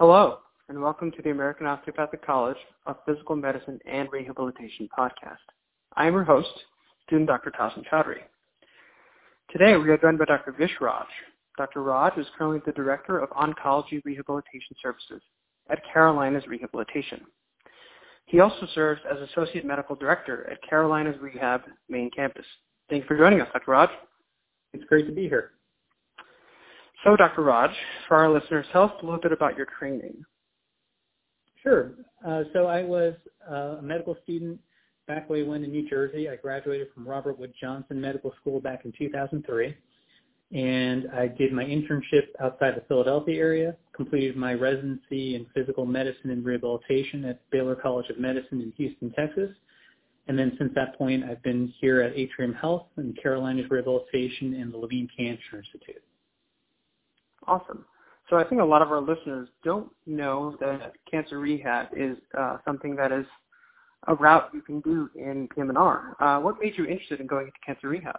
Hello, and welcome to the American Osteopathic College of Physical Medicine and Rehabilitation podcast. I am your host, student Dr. Tasin Chaudhry. Today we are joined by Dr. Vish Raj. Dr. Raj is currently the Director of Oncology Rehabilitation Services at Carolinas Rehabilitation. He also serves as Associate Medical Director at Carolinas Rehab Main Campus. Thank you for joining us, Dr. Raj. It's great to be here. So, Dr. Raj, for our listeners, tell us a little bit about your training. Sure. Uh, so I was uh, a medical student back way when in New Jersey. I graduated from Robert Wood Johnson Medical School back in 2003. And I did my internship outside the Philadelphia area, completed my residency in physical medicine and rehabilitation at Baylor College of Medicine in Houston, Texas. And then since that point, I've been here at Atrium Health and Carolinas Rehabilitation and the Levine Cancer Institute. Awesome. So I think a lot of our listeners don't know that cancer rehab is uh, something that is a route you can do in PM&R. Uh, what made you interested in going into cancer rehab?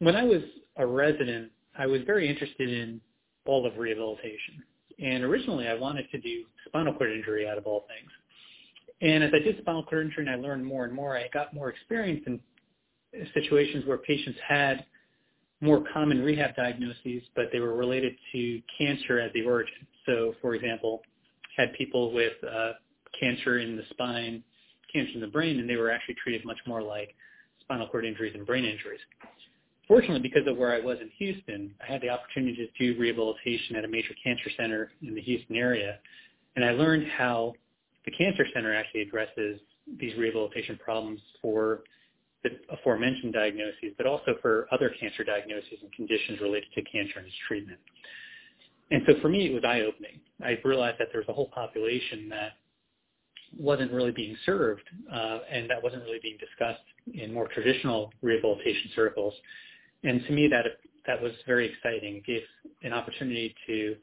When I was a resident, I was very interested in all of rehabilitation. And originally I wanted to do spinal cord injury out of all things. And as I did spinal cord injury and I learned more and more, I got more experience in situations where patients had more common rehab diagnoses, but they were related to cancer as the origin. So, for example, had people with uh, cancer in the spine, cancer in the brain, and they were actually treated much more like spinal cord injuries and brain injuries. Fortunately, because of where I was in Houston, I had the opportunity to do rehabilitation at a major cancer center in the Houston area, and I learned how the cancer center actually addresses these rehabilitation problems for the aforementioned diagnoses, but also for other cancer diagnoses and conditions related to cancer and its treatment. And so for me, it was eye-opening. I realized that there was a whole population that wasn't really being served uh, and that wasn't really being discussed in more traditional rehabilitation circles. And to me, that that was very exciting. It gave an opportunity to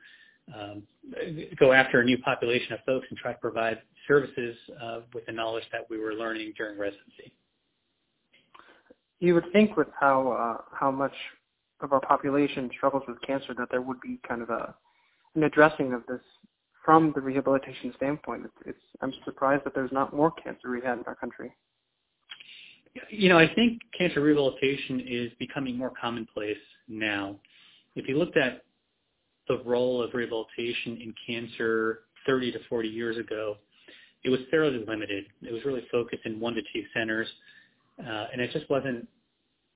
um, go after a new population of folks and try to provide services uh, with the knowledge that we were learning during residency you would think with how uh, how much of our population struggles with cancer that there would be kind of a an addressing of this from the rehabilitation standpoint. It's, it's I'm surprised that there's not more cancer rehab in our country. You know, I think cancer rehabilitation is becoming more commonplace now. If you looked at the role of rehabilitation in cancer 30 to 40 years ago, it was fairly limited. It was really focused in one to two centers uh, and it just wasn't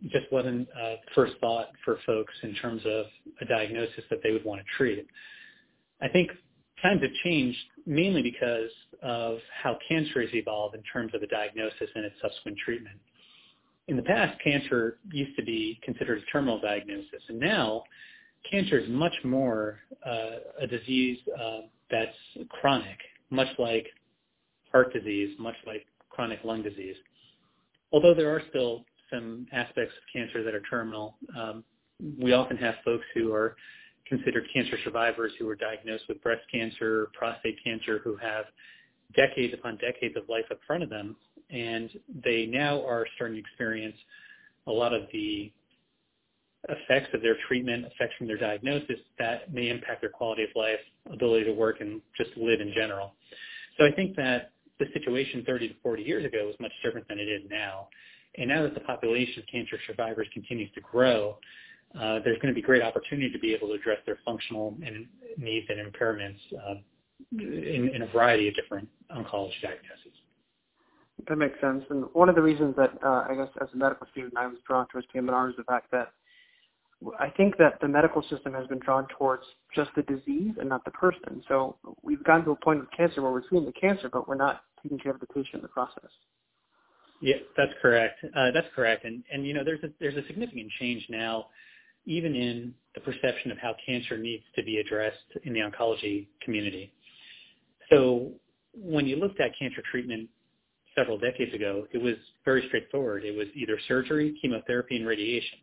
just wasn't uh, first thought for folks in terms of a diagnosis that they would want to treat. I think times have changed mainly because of how cancer has evolved in terms of the diagnosis and its subsequent treatment. In the past, cancer used to be considered a terminal diagnosis, and now cancer is much more uh, a disease uh, that's chronic, much like heart disease, much like chronic lung disease although there are still some aspects of cancer that are terminal, um, we often have folks who are considered cancer survivors who are diagnosed with breast cancer, prostate cancer, who have decades upon decades of life up front of them, and they now are starting to experience a lot of the effects of their treatment, effects from their diagnosis that may impact their quality of life, ability to work, and just live in general. So I think that the situation 30 to 40 years ago was much different than it is now. And now that the population of cancer survivors continues to grow, uh, there's going to be great opportunity to be able to address their functional and needs and impairments uh, in, in, a variety of different oncology diagnoses. That makes sense. And one of the reasons that uh, I guess as a medical student I was drawn towards PM&R is the fact that I think that the medical system has been drawn towards just the disease and not the person. So we've gotten to a point with cancer where we're treating the cancer, but we're not taking care of the patient in the process. Yeah, that's correct. Uh, that's correct. And and you know, there's a there's a significant change now, even in the perception of how cancer needs to be addressed in the oncology community. So when you looked at cancer treatment several decades ago, it was very straightforward. It was either surgery, chemotherapy, and radiation.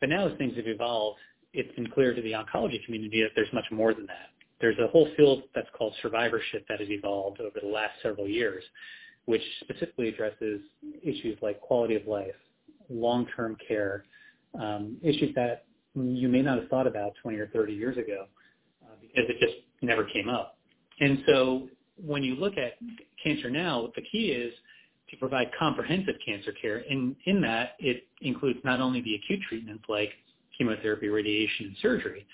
But now as things have evolved, it's been clear to the oncology community that there's much more than that. There's a whole field that's called survivorship that has evolved over the last several years, which specifically addresses issues like quality of life, long-term care, um, issues that you may not have thought about 20 or 30 years ago uh, because it just never came up. And so when you look at cancer now, the key is to provide comprehensive cancer care. And in that, it includes not only the acute treatments like chemotherapy, radiation, and surgery,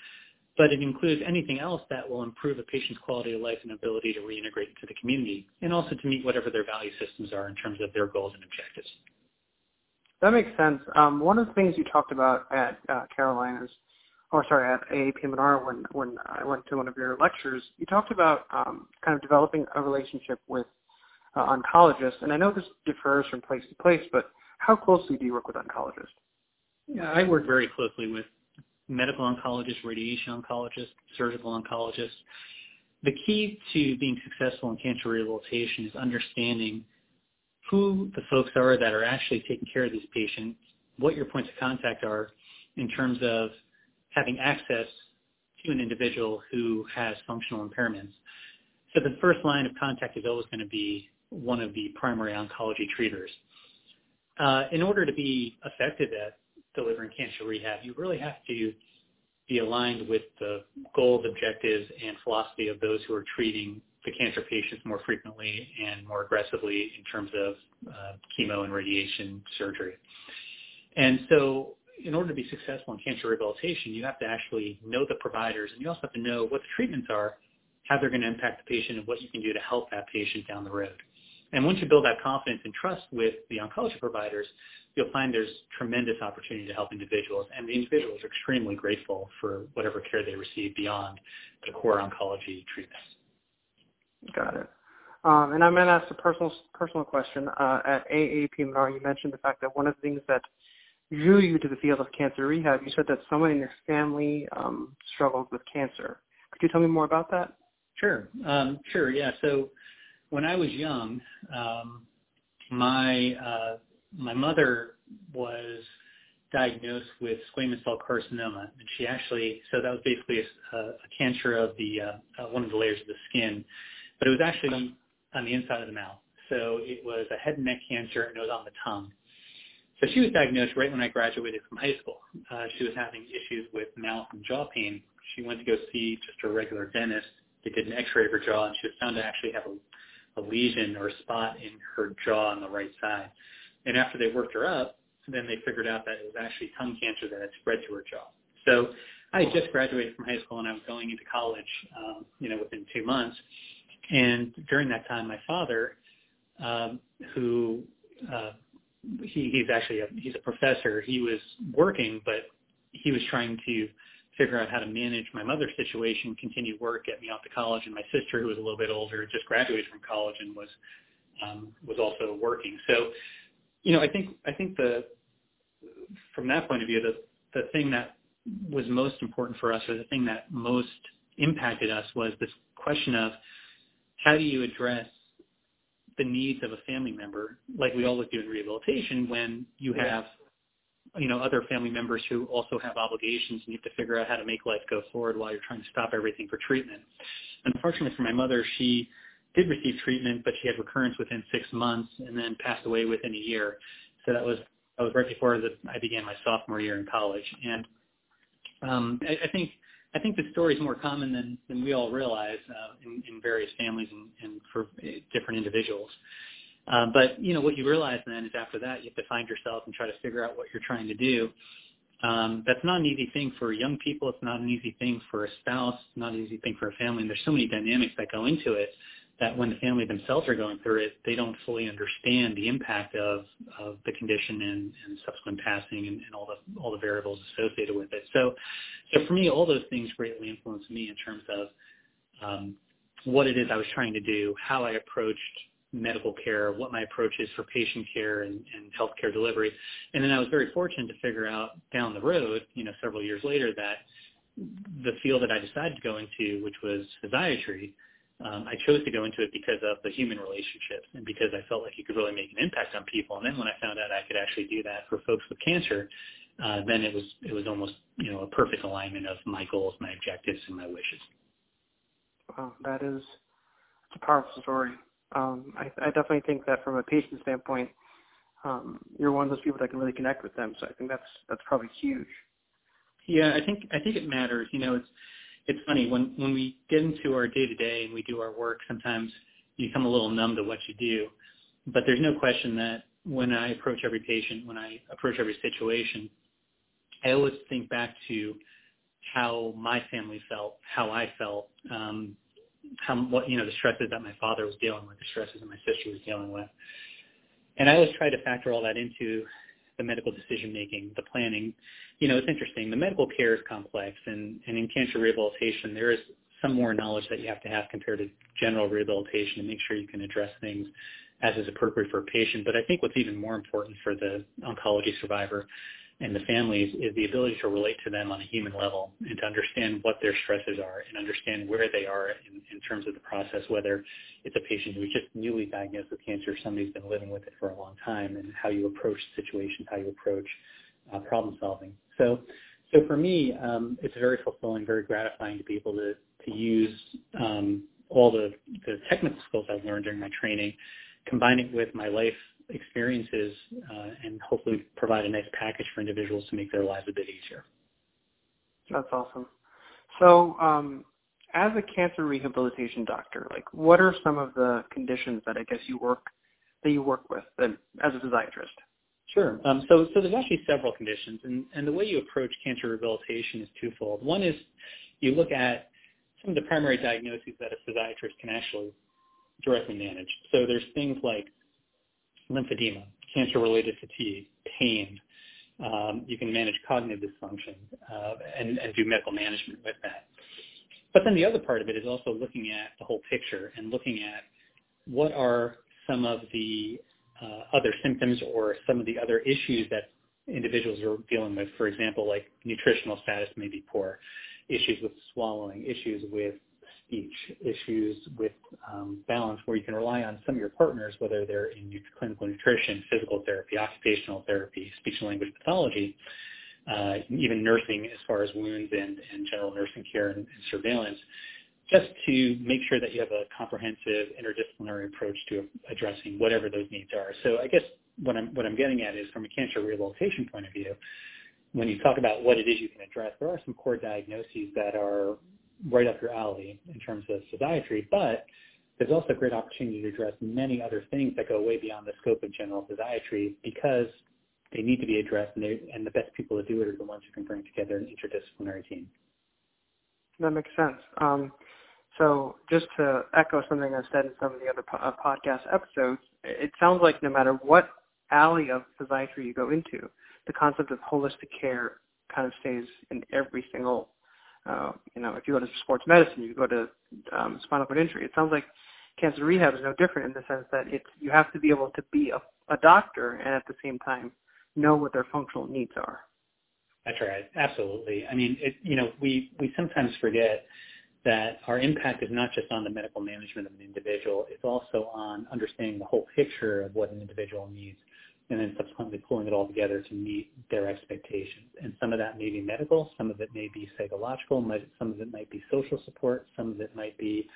but it includes anything else that will improve a patient's quality of life and ability to reintegrate into the community, and also to meet whatever their value systems are in terms of their goals and objectives. That makes sense. Um, one of the things you talked about at uh, Carolinas, or sorry, at AAPM&R when when I went to one of your lectures, you talked about um, kind of developing a relationship with uh, oncologists, and I know this differs from place to place, but how closely do you work with oncologists? Yeah, I work very closely with medical oncologists, radiation oncologists, surgical oncologists. The key to being successful in cancer rehabilitation is understanding who the folks are that are actually taking care of these patients, what your points of contact are in terms of having access to an individual who has functional impairments. So the first line of contact is always going to be one of the primary oncology treaters. Uh, in order to be effective at delivering cancer rehab, you really have to be aligned with the goals, objectives, and philosophy of those who are treating the cancer patients more frequently and more aggressively in terms of uh, chemo and radiation surgery. And so in order to be successful in cancer rehabilitation, you have to actually know the providers and you also have to know what the treatments are, how they're going to impact the patient, and what you can do to help that patient down the road. And once you build that confidence and trust with the oncology providers, you'll find there's tremendous opportunity to help individuals, and the individuals are extremely grateful for whatever care they receive beyond the core oncology treatments. Got it. Um, and I'm going to ask a personal personal question. Uh, at AAPM&R, you mentioned the fact that one of the things that drew you to the field of cancer rehab, you said that someone in your family um, struggled with cancer. Could you tell me more about that? Sure. Um, sure. Yeah. So when I was young, um, my uh, my mother was diagnosed with squamous cell carcinoma, and she actually so that was basically a, a cancer of the uh, one of the layers of the skin, but it was actually on the inside of the mouth. So it was a head and neck cancer, and it was on the tongue. So she was diagnosed right when I graduated from high school. Uh, she was having issues with mouth and jaw pain. She went to go see just a regular dentist. They did an X-ray of her jaw, and she was found to actually have a, a lesion or a spot in her jaw on the right side. And after they worked her up, then they figured out that it was actually tongue cancer that had spread to her jaw. So I had just graduated from high school and I was going into college, um, you know, within two months. And during that time, my father, um, who uh, he, he's actually a, he's a professor, he was working, but he was trying to figure out how to manage my mother's situation, continue work, get me off to college, and my sister, who was a little bit older, just graduated from college and was um, was also working. So you know, I think I think the from that point of view, the the thing that was most important for us, or the thing that most impacted us, was this question of how do you address the needs of a family member, like we always do in rehabilitation, when you have you know other family members who also have obligations and you have to figure out how to make life go forward while you're trying to stop everything for treatment. Unfortunately for my mother, she did receive treatment, but she had recurrence within six months and then passed away within a year. So that was that was right before the, I began my sophomore year in college. And um, I, I think I think the story is more common than, than we all realize uh, in, in various families and, and for different individuals. Uh, but you know what you realize then is after that you have to find yourself and try to figure out what you're trying to do. Um, that's not an easy thing for young people. It's not an easy thing for a spouse. It's not an easy thing for a family. And there's so many dynamics that go into it that when the family themselves are going through it, they don't fully understand the impact of, of the condition and, and subsequent passing and, and all the all the variables associated with it. So, so for me, all those things greatly influenced me in terms of um, what it is I was trying to do, how I approached medical care, what my approach is for patient care and, and healthcare delivery, and then I was very fortunate to figure out down the road, you know, several years later, that the field that I decided to go into, which was physiatry, um, I chose to go into it because of the human relationships and because I felt like you could really make an impact on people. And then when I found out I could actually do that for folks with cancer, uh, then it was it was almost you know a perfect alignment of my goals, my objectives, and my wishes. Wow, that is a powerful story. Um, I, I definitely think that from a patient standpoint, um, you're one of those people that can really connect with them. So I think that's that's probably huge. Yeah, I think I think it matters. You know, it's it's funny when when we get into our day to day and we do our work, sometimes you become a little numb to what you do. But there's no question that when I approach every patient, when I approach every situation, I always think back to how my family felt, how I felt, um, how what you know the stresses that my father was dealing with, the stresses that my sister was dealing with, and I always try to factor all that into the medical decision making, the planning. You know, it's interesting. The medical care is complex, and, and in cancer rehabilitation, there is some more knowledge that you have to have compared to general rehabilitation to make sure you can address things as is appropriate for a patient. But I think what's even more important for the oncology survivor and the families is the ability to relate to them on a human level and to understand what their stresses are and understand where they are in, in terms of the process, whether it's a patient who's just newly diagnosed with cancer or somebody's been living with it for a long time and how you approach situations, how you approach uh, problem solving. So, so for me, um, it's very fulfilling, very gratifying to be able to, to use um, all the, the technical skills I've learned during my training, combine it with my life experiences uh, and hopefully provide a nice package for individuals to make their lives a bit easier. That's awesome. So, um, as a cancer rehabilitation doctor, like what are some of the conditions that I guess you work that you work with as a physiatrist? Sure. Um, so, so there's actually several conditions, and, and the way you approach cancer rehabilitation is twofold. One is you look at some of the primary diagnoses that a physiatrist can actually directly manage. So there's things like lymphedema, cancer-related fatigue, pain. Um, you can manage cognitive dysfunction uh, and, and do medical management with that. But then the other part of it is also looking at the whole picture and looking at what are some of the uh, other symptoms or some of the other issues that individuals are dealing with. For example, like nutritional status may be poor, issues with swallowing, issues with speech, issues with um, balance where you can rely on some of your partners, whether they're in clinical nutrition, physical therapy, occupational therapy, speech and language pathology, uh, even nursing as far as wounds and, and general nursing care and, and surveillance, just to make sure that you have a comprehensive interdisciplinary approach to addressing whatever those needs are. So I guess what I'm, what I'm getting at is from a cancer rehabilitation point of view, when you talk about what it is you can address, there are some core diagnoses that are right up your alley in terms of physiatry, but there's also a great opportunity to address many other things that go way beyond the scope of general physiatry because they need to be addressed, and, they, and the best people to do it are the ones who can bring together an interdisciplinary team. That makes sense. Um, so just to echo something I've said in some of the other po- uh, podcast episodes, it sounds like no matter what alley of physiatry you go into, the concept of holistic care kind of stays in every single uh, you know, if you go to sports medicine, you go to um, spinal cord injury. It sounds like cancer rehab is no different in the sense that it's you have to be able to be a, a doctor and at the same time know what their functional needs are. That's right. Absolutely. I mean, it, you know, we we sometimes forget that our impact is not just on the medical management of an individual; it's also on understanding the whole picture of what an individual needs and then subsequently pulling it all together to meet their expectations. And some of that may be medical, some of it may be psychological, some of it might be social support, some of it might be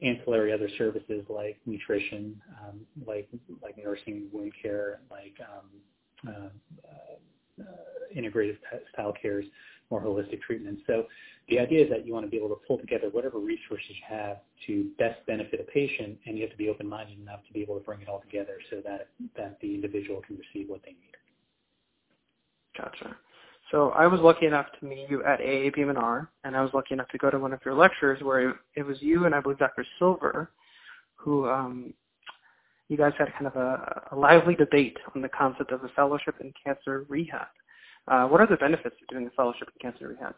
ancillary other services like nutrition, um, like like nursing, wound care, like um, uh, uh, integrative style cares, more holistic treatment. So the idea is that you want to be able to pull together whatever resources you have to best benefit a patient, and you have to be open-minded enough to be able to bring it all together so that, that the individual can receive what they need. Gotcha. So I was lucky enough to meet you at AAPM&R, and I was lucky enough to go to one of your lectures where it was you and I believe Dr. Silver who um, you guys had kind of a, a lively debate on the concept of a fellowship in cancer rehab. Uh, what are the benefits of doing a fellowship in cancer rehab?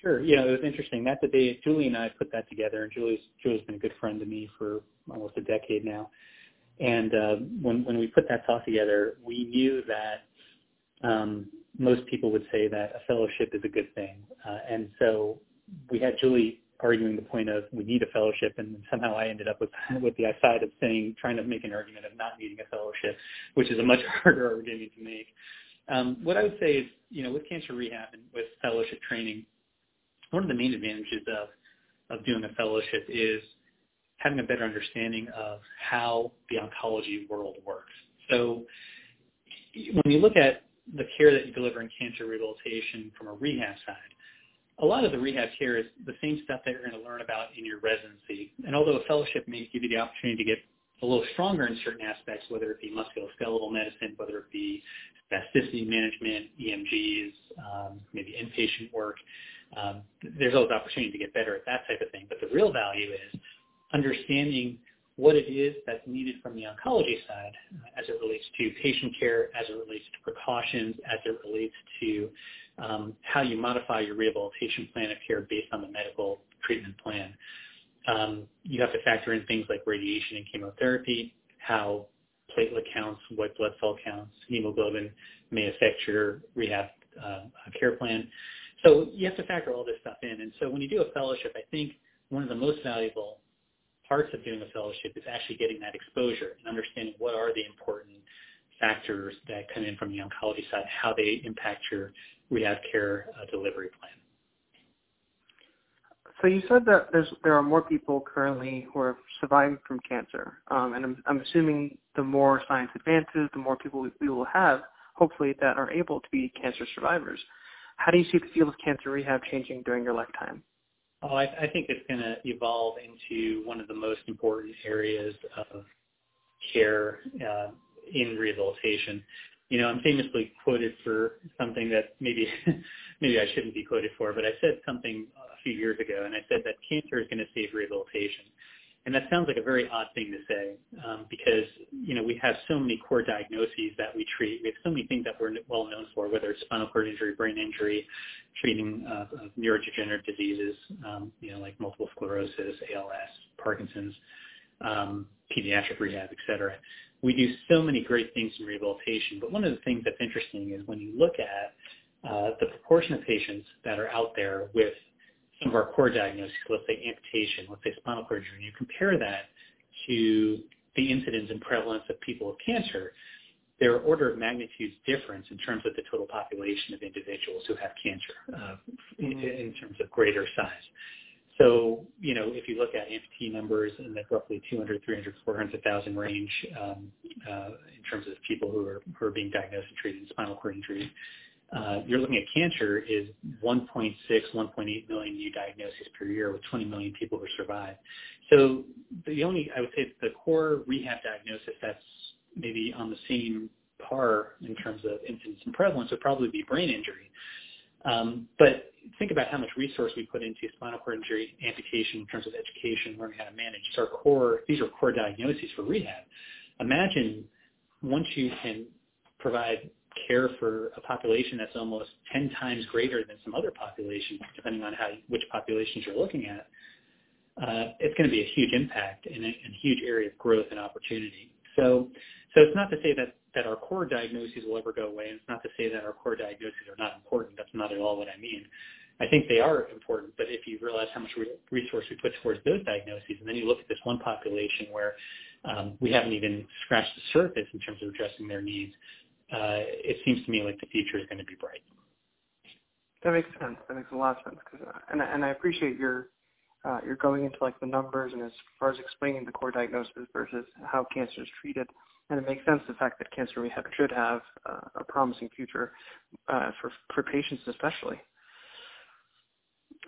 Sure. Yeah, it was interesting. That debate, Julie and I put that together, and Julie's Julie's been a good friend to me for almost a decade now. And uh, when when we put that talk together, we knew that um, most people would say that a fellowship is a good thing, uh, and so we had Julie arguing the point of we need a fellowship, and somehow I ended up with with the side of saying trying to make an argument of not needing a fellowship, which is a much harder argument to make. Um, what I would say is, you know, with cancer rehab and with fellowship training, one of the main advantages of of doing a fellowship is having a better understanding of how the oncology world works. So when you look at the care that you deliver in cancer rehabilitation from a rehab side, a lot of the rehab care is the same stuff that you're going to learn about in your residency. And although a fellowship may give you the opportunity to get a little stronger in certain aspects, whether it be musculoskeletal medicine, whether it be spasticity management, EMGs, um, maybe inpatient work, um, there's always opportunity to get better at that type of thing. But the real value is understanding what it is that's needed from the oncology side uh, as it relates to patient care, as it relates to precautions, as it relates to um, how you modify your rehabilitation plan of care based on the medical treatment plan. Um, you have to factor in things like radiation and chemotherapy, how platelet counts, white blood cell counts, hemoglobin may affect your rehab uh, care plan. So you have to factor all this stuff in. And so when you do a fellowship, I think one of the most valuable parts of doing a fellowship is actually getting that exposure and understanding what are the important factors that come in from the oncology side, how they impact your rehab care uh, delivery plan. So you said that there's there are more people currently who are surviving from cancer, um, and I'm, I'm assuming the more science advances, the more people we, we will have, hopefully, that are able to be cancer survivors. How do you see the field of cancer rehab changing during your lifetime? Oh, I, I think it's going to evolve into one of the most important areas of care uh, in rehabilitation. You know, I'm famously quoted for something that maybe maybe I shouldn't be quoted for, but I said something few years ago, and I said that cancer is going to save rehabilitation. And that sounds like a very odd thing to say um, because, you know, we have so many core diagnoses that we treat. We have so many things that we're well known for, whether it's spinal cord injury, brain injury, treating uh, neurodegenerative diseases, um, you know, like multiple sclerosis, ALS, Parkinson's, um, pediatric rehab, et cetera. We do so many great things in rehabilitation, but one of the things that's interesting is when you look at uh, the proportion of patients that are out there with some of our core diagnoses, let's say amputation, let's say spinal cord injury, and you compare that to the incidence and prevalence of people with cancer, there are order of magnitudes difference in terms of the total population of individuals who have cancer uh, mm-hmm. in, in terms of greater size. So, you know, if you look at amputee numbers in the roughly 200, 300, 400,000 range um, uh, in terms of people who are, who are being diagnosed and treated in spinal cord injury, uh, you're looking at cancer is 1.6, 1.8 million new diagnoses per year with 20 million people who survive. So the only, I would say the core rehab diagnosis that's maybe on the same par in terms of incidence and prevalence would probably be brain injury. Um, but think about how much resource we put into spinal cord injury, amputation in terms of education, learning how to manage. These are core, these are core diagnoses for rehab. Imagine once you can provide care for a population that's almost 10 times greater than some other populations, depending on how which populations you're looking at, uh, it's going to be a huge impact and a, a huge area of growth and opportunity. So, so it's not to say that, that our core diagnoses will ever go away, and it's not to say that our core diagnoses are not important. That's not at all what I mean. I think they are important, but if you realize how much resource we put towards those diagnoses, and then you look at this one population where um, we haven't even scratched the surface in terms of addressing their needs, it seems to me like the future is going to be bright. That makes sense. That makes a lot of sense. Cause, uh, and, and I appreciate your uh, going into like the numbers and as far as explaining the core diagnosis versus how cancer is treated. And it makes sense the fact that cancer rehab should have uh, a promising future uh, for for patients especially.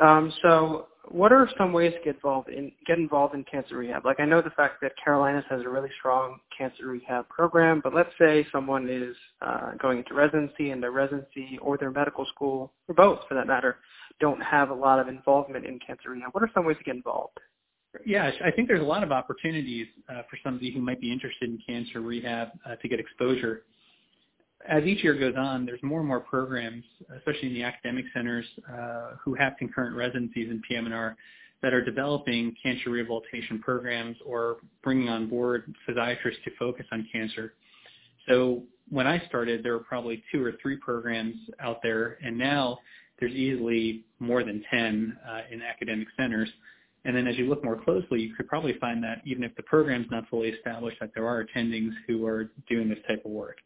Um, so what are some ways to get involved in get involved in cancer rehab? Like I know the fact that Carolinas has a really strong cancer rehab program, but let's say someone is uh, going into residency and their residency or their medical school, or both for that matter, don't have a lot of involvement in cancer rehab. What are some ways to get involved? Yeah, I think there's a lot of opportunities uh, for somebody who might be interested in cancer rehab uh, to get exposure as each year goes on, there's more and more programs, especially in the academic centers, uh, who have concurrent residencies in PM&R that are developing cancer rehabilitation programs or bringing on board physiatrists to focus on cancer. So when I started, there were probably two or three programs out there, and now there's easily more than 10 uh, in academic centers. And then as you look more closely, you could probably find that even if the program's not fully established, that there are attendings who are doing this type of work.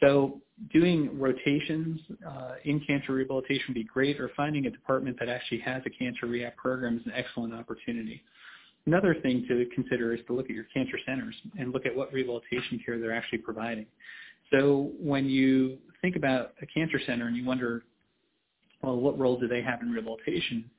So doing rotations uh, in cancer rehabilitation would be great, or finding a department that actually has a cancer rehab program is an excellent opportunity. Another thing to consider is to look at your cancer centers and look at what rehabilitation care they're actually providing. So when you think about a cancer center and you wonder, well, what role do they have in rehabilitation?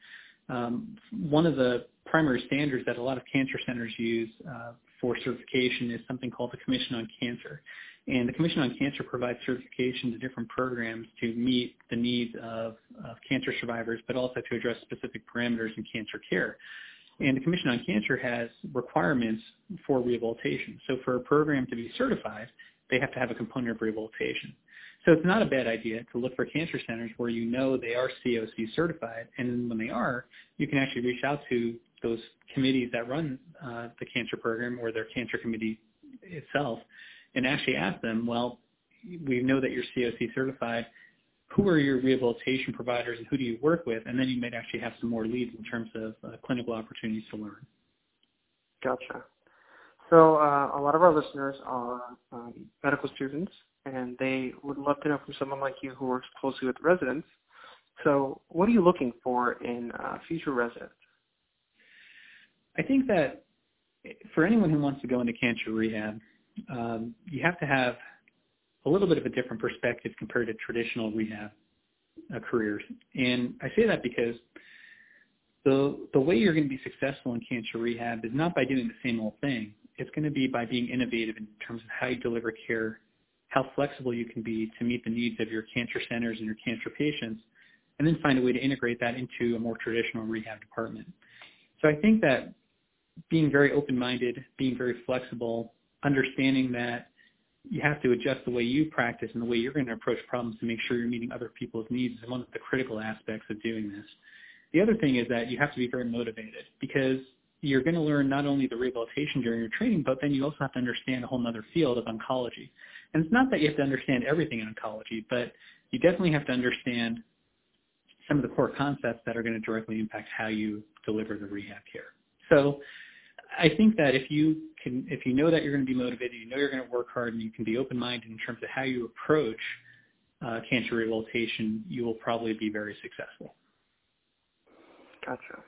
Um, one of the primary standards that a lot of cancer centers use uh, for certification is something called the Commission on Cancer. And the Commission on Cancer provides certification to different programs to meet the needs of, of cancer survivors, but also to address specific parameters in cancer care. And the Commission on Cancer has requirements for rehabilitation. So for a program to be certified, they have to have a component of rehabilitation. So it's not a bad idea to look for cancer centers where you know they are COC certified, and when they are, you can actually reach out to those committees that run uh, the cancer program or their cancer committee itself and actually ask them, well, we know that you're COC certified. Who are your rehabilitation providers and who do you work with? And then you might actually have some more leads in terms of uh, clinical opportunities to learn. Gotcha. So uh, a lot of our listeners are um, medical students, and they would love to know from someone like you who works closely with residents. So what are you looking for in uh, future residents? I think that for anyone who wants to go into cancer rehab, um, you have to have a little bit of a different perspective compared to traditional rehab uh, careers. And I say that because the the way you're going to be successful in cancer rehab is not by doing the same old thing. It's going to be by being innovative in terms of how you deliver care, how flexible you can be to meet the needs of your cancer centers and your cancer patients, and then find a way to integrate that into a more traditional rehab department. So I think that being very open-minded, being very flexible, understanding that you have to adjust the way you practice and the way you're going to approach problems to make sure you're meeting other people's needs is one of the critical aspects of doing this. The other thing is that you have to be very motivated because you're going to learn not only the rehabilitation during your training, but then you also have to understand a whole other field of oncology. And it's not that you have to understand everything in oncology, but you definitely have to understand some of the core concepts that are going to directly impact how you deliver the rehab care. So I think that if you can, if you know that you're going to be motivated, you know you're going to work hard, and you can be open-minded in terms of how you approach uh, cancer rehabilitation, you will probably be very successful. Gotcha.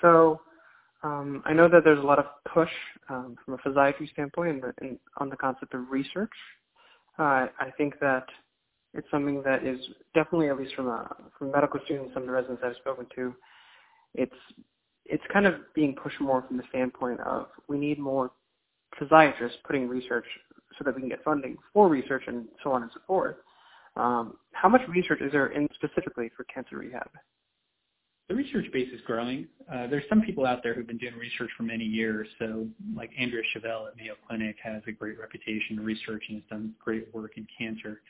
So um, I know that there's a lot of push um, from a physiatry standpoint and, and on the concept of research. Uh, I think that it's something that is definitely, at least from a, from medical students, some of the residents I've spoken to, it's it's kind of being pushed more from the standpoint of we need more physiatrists putting research so that we can get funding for research and so on and so forth. Um, how much research is there in specifically for cancer rehab? The research base is growing. Uh, there's some people out there who've been doing research for many years. So, like Andrea Cheville at Mayo Clinic has a great reputation in research and has done great work in cancer.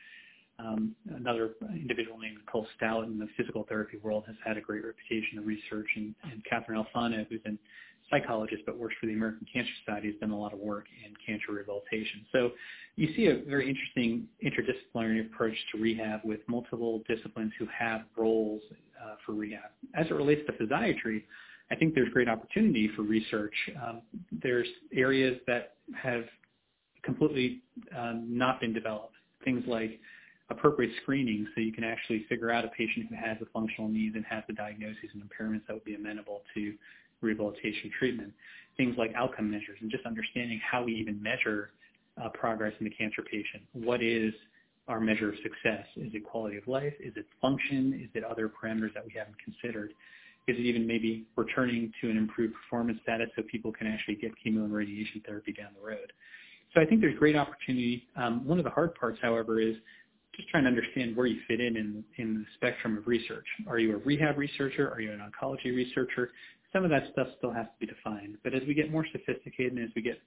Um, another individual named Nicole Stout in the physical therapy world has had a great reputation in research, and, and Catherine Alfano, who's a psychologist but works for the American Cancer Society, has done a lot of work in cancer rehabilitation. So you see a very interesting interdisciplinary approach to rehab with multiple disciplines who have roles uh, for rehab. As it relates to physiatry, I think there's great opportunity for research. Um, there's areas that have completely um, not been developed. Things like appropriate screening so you can actually figure out a patient who has the functional needs and has the diagnoses and impairments that would be amenable to rehabilitation treatment. Things like outcome measures and just understanding how we even measure uh, progress in the cancer patient. What is our measure of success? Is it quality of life? Is it function? Is it other parameters that we haven't considered? Is it even maybe returning to an improved performance status so people can actually get chemo and radiation therapy down the road? So I think there's great opportunity. Um, one of the hard parts, however, is just trying to understand where you fit in, in in the spectrum of research. Are you a rehab researcher? Are you an oncology researcher? Some of that stuff still has to be defined. But as we get more sophisticated and as we get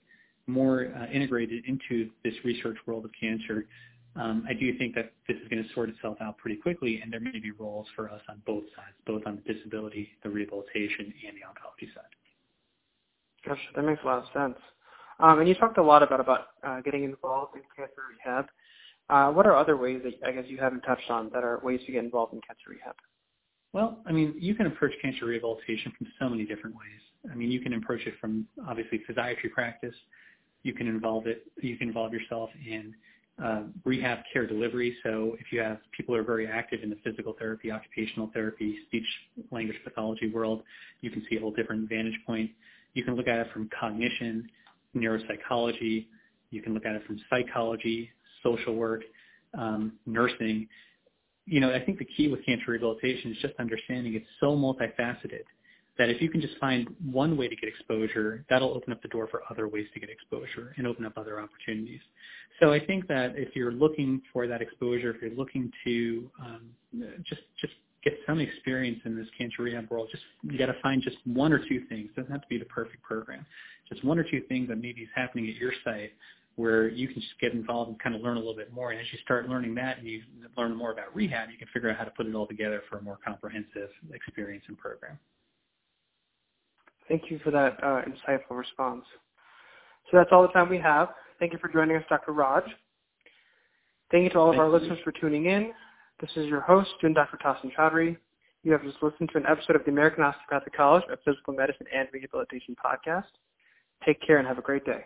more uh, integrated into this research world of cancer, um, I do think that this is going to sort itself out pretty quickly, and there may be roles for us on both sides, both on the disability, the rehabilitation, and the oncology side. Gosh, that makes a lot of sense. Um, and you talked a lot about about uh, getting involved in cancer rehab. Uh, what are other ways that I guess you haven't touched on that are ways to get involved in cancer rehab? Well, I mean, you can approach cancer rehabilitation from so many different ways. I mean, you can approach it from obviously physiatry practice. You can involve it. You can involve yourself in uh, rehab care delivery. So if you have people who are very active in the physical therapy, occupational therapy, speech language pathology world, you can see a whole different vantage point. You can look at it from cognition, neuropsychology. You can look at it from psychology, social work, um, nursing. you know, I think the key with cancer rehabilitation is just understanding it's so multifaceted that if you can just find one way to get exposure, that'll open up the door for other ways to get exposure and open up other opportunities. So I think that if you're looking for that exposure, if you're looking to um, just just get some experience in this cancer rehab world, just you got to find just one or two things. It doesn't have to be the perfect program. Just one or two things that maybe is happening at your site where you can just get involved and kind of learn a little bit more. And as you start learning that and you learn more about rehab, you can figure out how to put it all together for a more comprehensive experience and program. Thank you for that uh, insightful response. So that's all the time we have. Thank you for joining us, Dr. Raj. Thank you to all of our listeners for tuning in. This is your host, student Dr. Tasin Chaudhry. You have just listened to an episode of the American Osteopathic College of Physical Medicine and Rehabilitation podcast. Take care and have a great day.